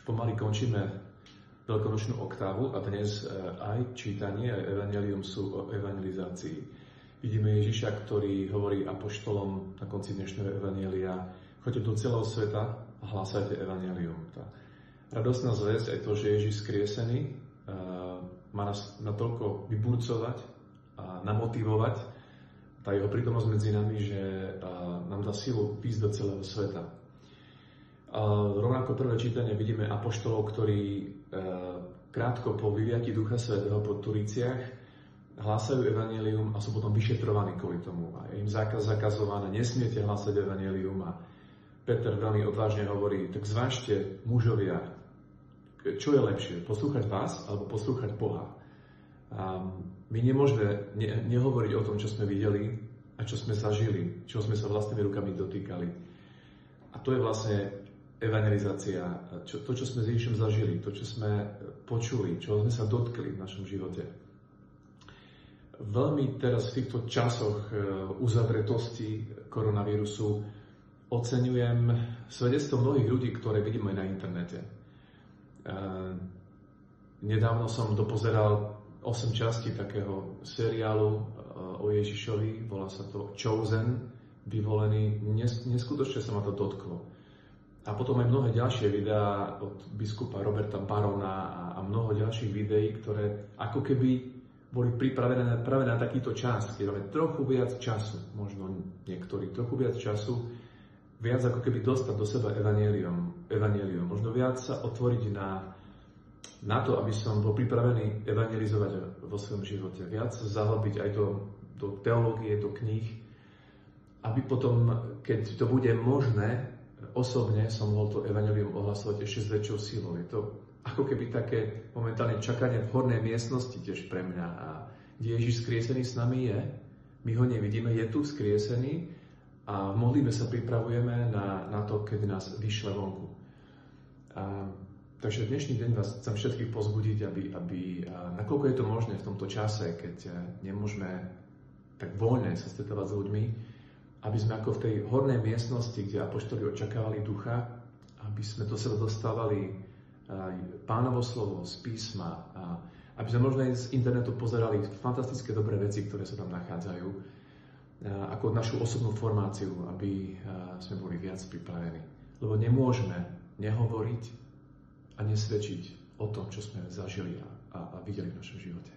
Už pomaly končíme veľkonočnú oktávu a dnes e, aj čítanie, aj evanelium sú o evangelizácii. Vidíme Ježiša, ktorý hovorí apoštolom na konci dnešného evanelia, choďte do celého sveta a hlásajte evanelium. Tá radostná zväzť aj to, že Ježiš skriesený e, má nás natoľko vyburcovať a namotivovať, tá jeho prítomnosť medzi nami, že e, nám dá silu ísť do celého sveta. Rovnako prvé čítanie vidíme apoštolov, ktorí e, krátko po vyviatí Ducha Svetého po Turiciach hlásajú evanelium a sú potom vyšetrovaní kvôli tomu. A je im zákaz zakazované, nesmiete hlásať evanelium a Peter veľmi odvážne hovorí, tak zvážte mužovia, čo je lepšie, poslúchať vás alebo poslúchať Boha. A my nemôžeme ne- nehovoriť o tom, čo sme videli a čo sme zažili, čo sme sa vlastnými rukami dotýkali. A to je vlastne evangelizácia, čo, to, čo sme s Ježišom zažili, to, čo sme počuli, čo sme sa dotkli v našom živote. Veľmi teraz v týchto časoch e, uzavretosti koronavírusu oceňujem svedectvo mnohých ľudí, ktoré vidíme na internete. E, nedávno som dopozeral 8 častí takého seriálu e, o Ježišovi, volá sa to Chosen, vyvolený, neskutočne sa ma to dotklo a potom aj mnohé ďalšie videá od biskupa Roberta Barona a, a mnoho ďalších videí, ktoré ako keby boli pripravené práve na takýto čas, keď máme trochu viac času, možno niektorí, trochu viac času, viac ako keby dostať do seba evanelium, evanelium. možno viac sa otvoriť na, na to, aby som bol pripravený evangelizovať vo svojom živote, viac zahlbiť aj do, do teológie, do kníh, aby potom, keď to bude možné, osobne som mohol to evanelium ohlasovať ešte s väčšou silou. Je to ako keby také momentálne čakanie v hornej miestnosti tiež pre mňa. A kde Ježiš skriesený s nami je, my ho nevidíme, je tu skriesený a v modlíme sa pripravujeme na, na to, keď nás vyšle vonku. A, takže dnešný deň vás chcem všetkých pozbudiť, aby, aby a, nakoľko je to možné v tomto čase, keď nemôžeme tak voľne sa stretávať s ľuďmi, aby sme ako v tej hornej miestnosti, kde apoštoli očakávali ducha, aby sme do seba dostávali pánovo slovo z písma, a aby sme možno aj z internetu pozerali fantastické dobré veci, ktoré sa tam nachádzajú, ako našu osobnú formáciu, aby sme boli viac pripravení. Lebo nemôžeme nehovoriť a nesvedčiť o tom, čo sme zažili a, a, videli v našom živote.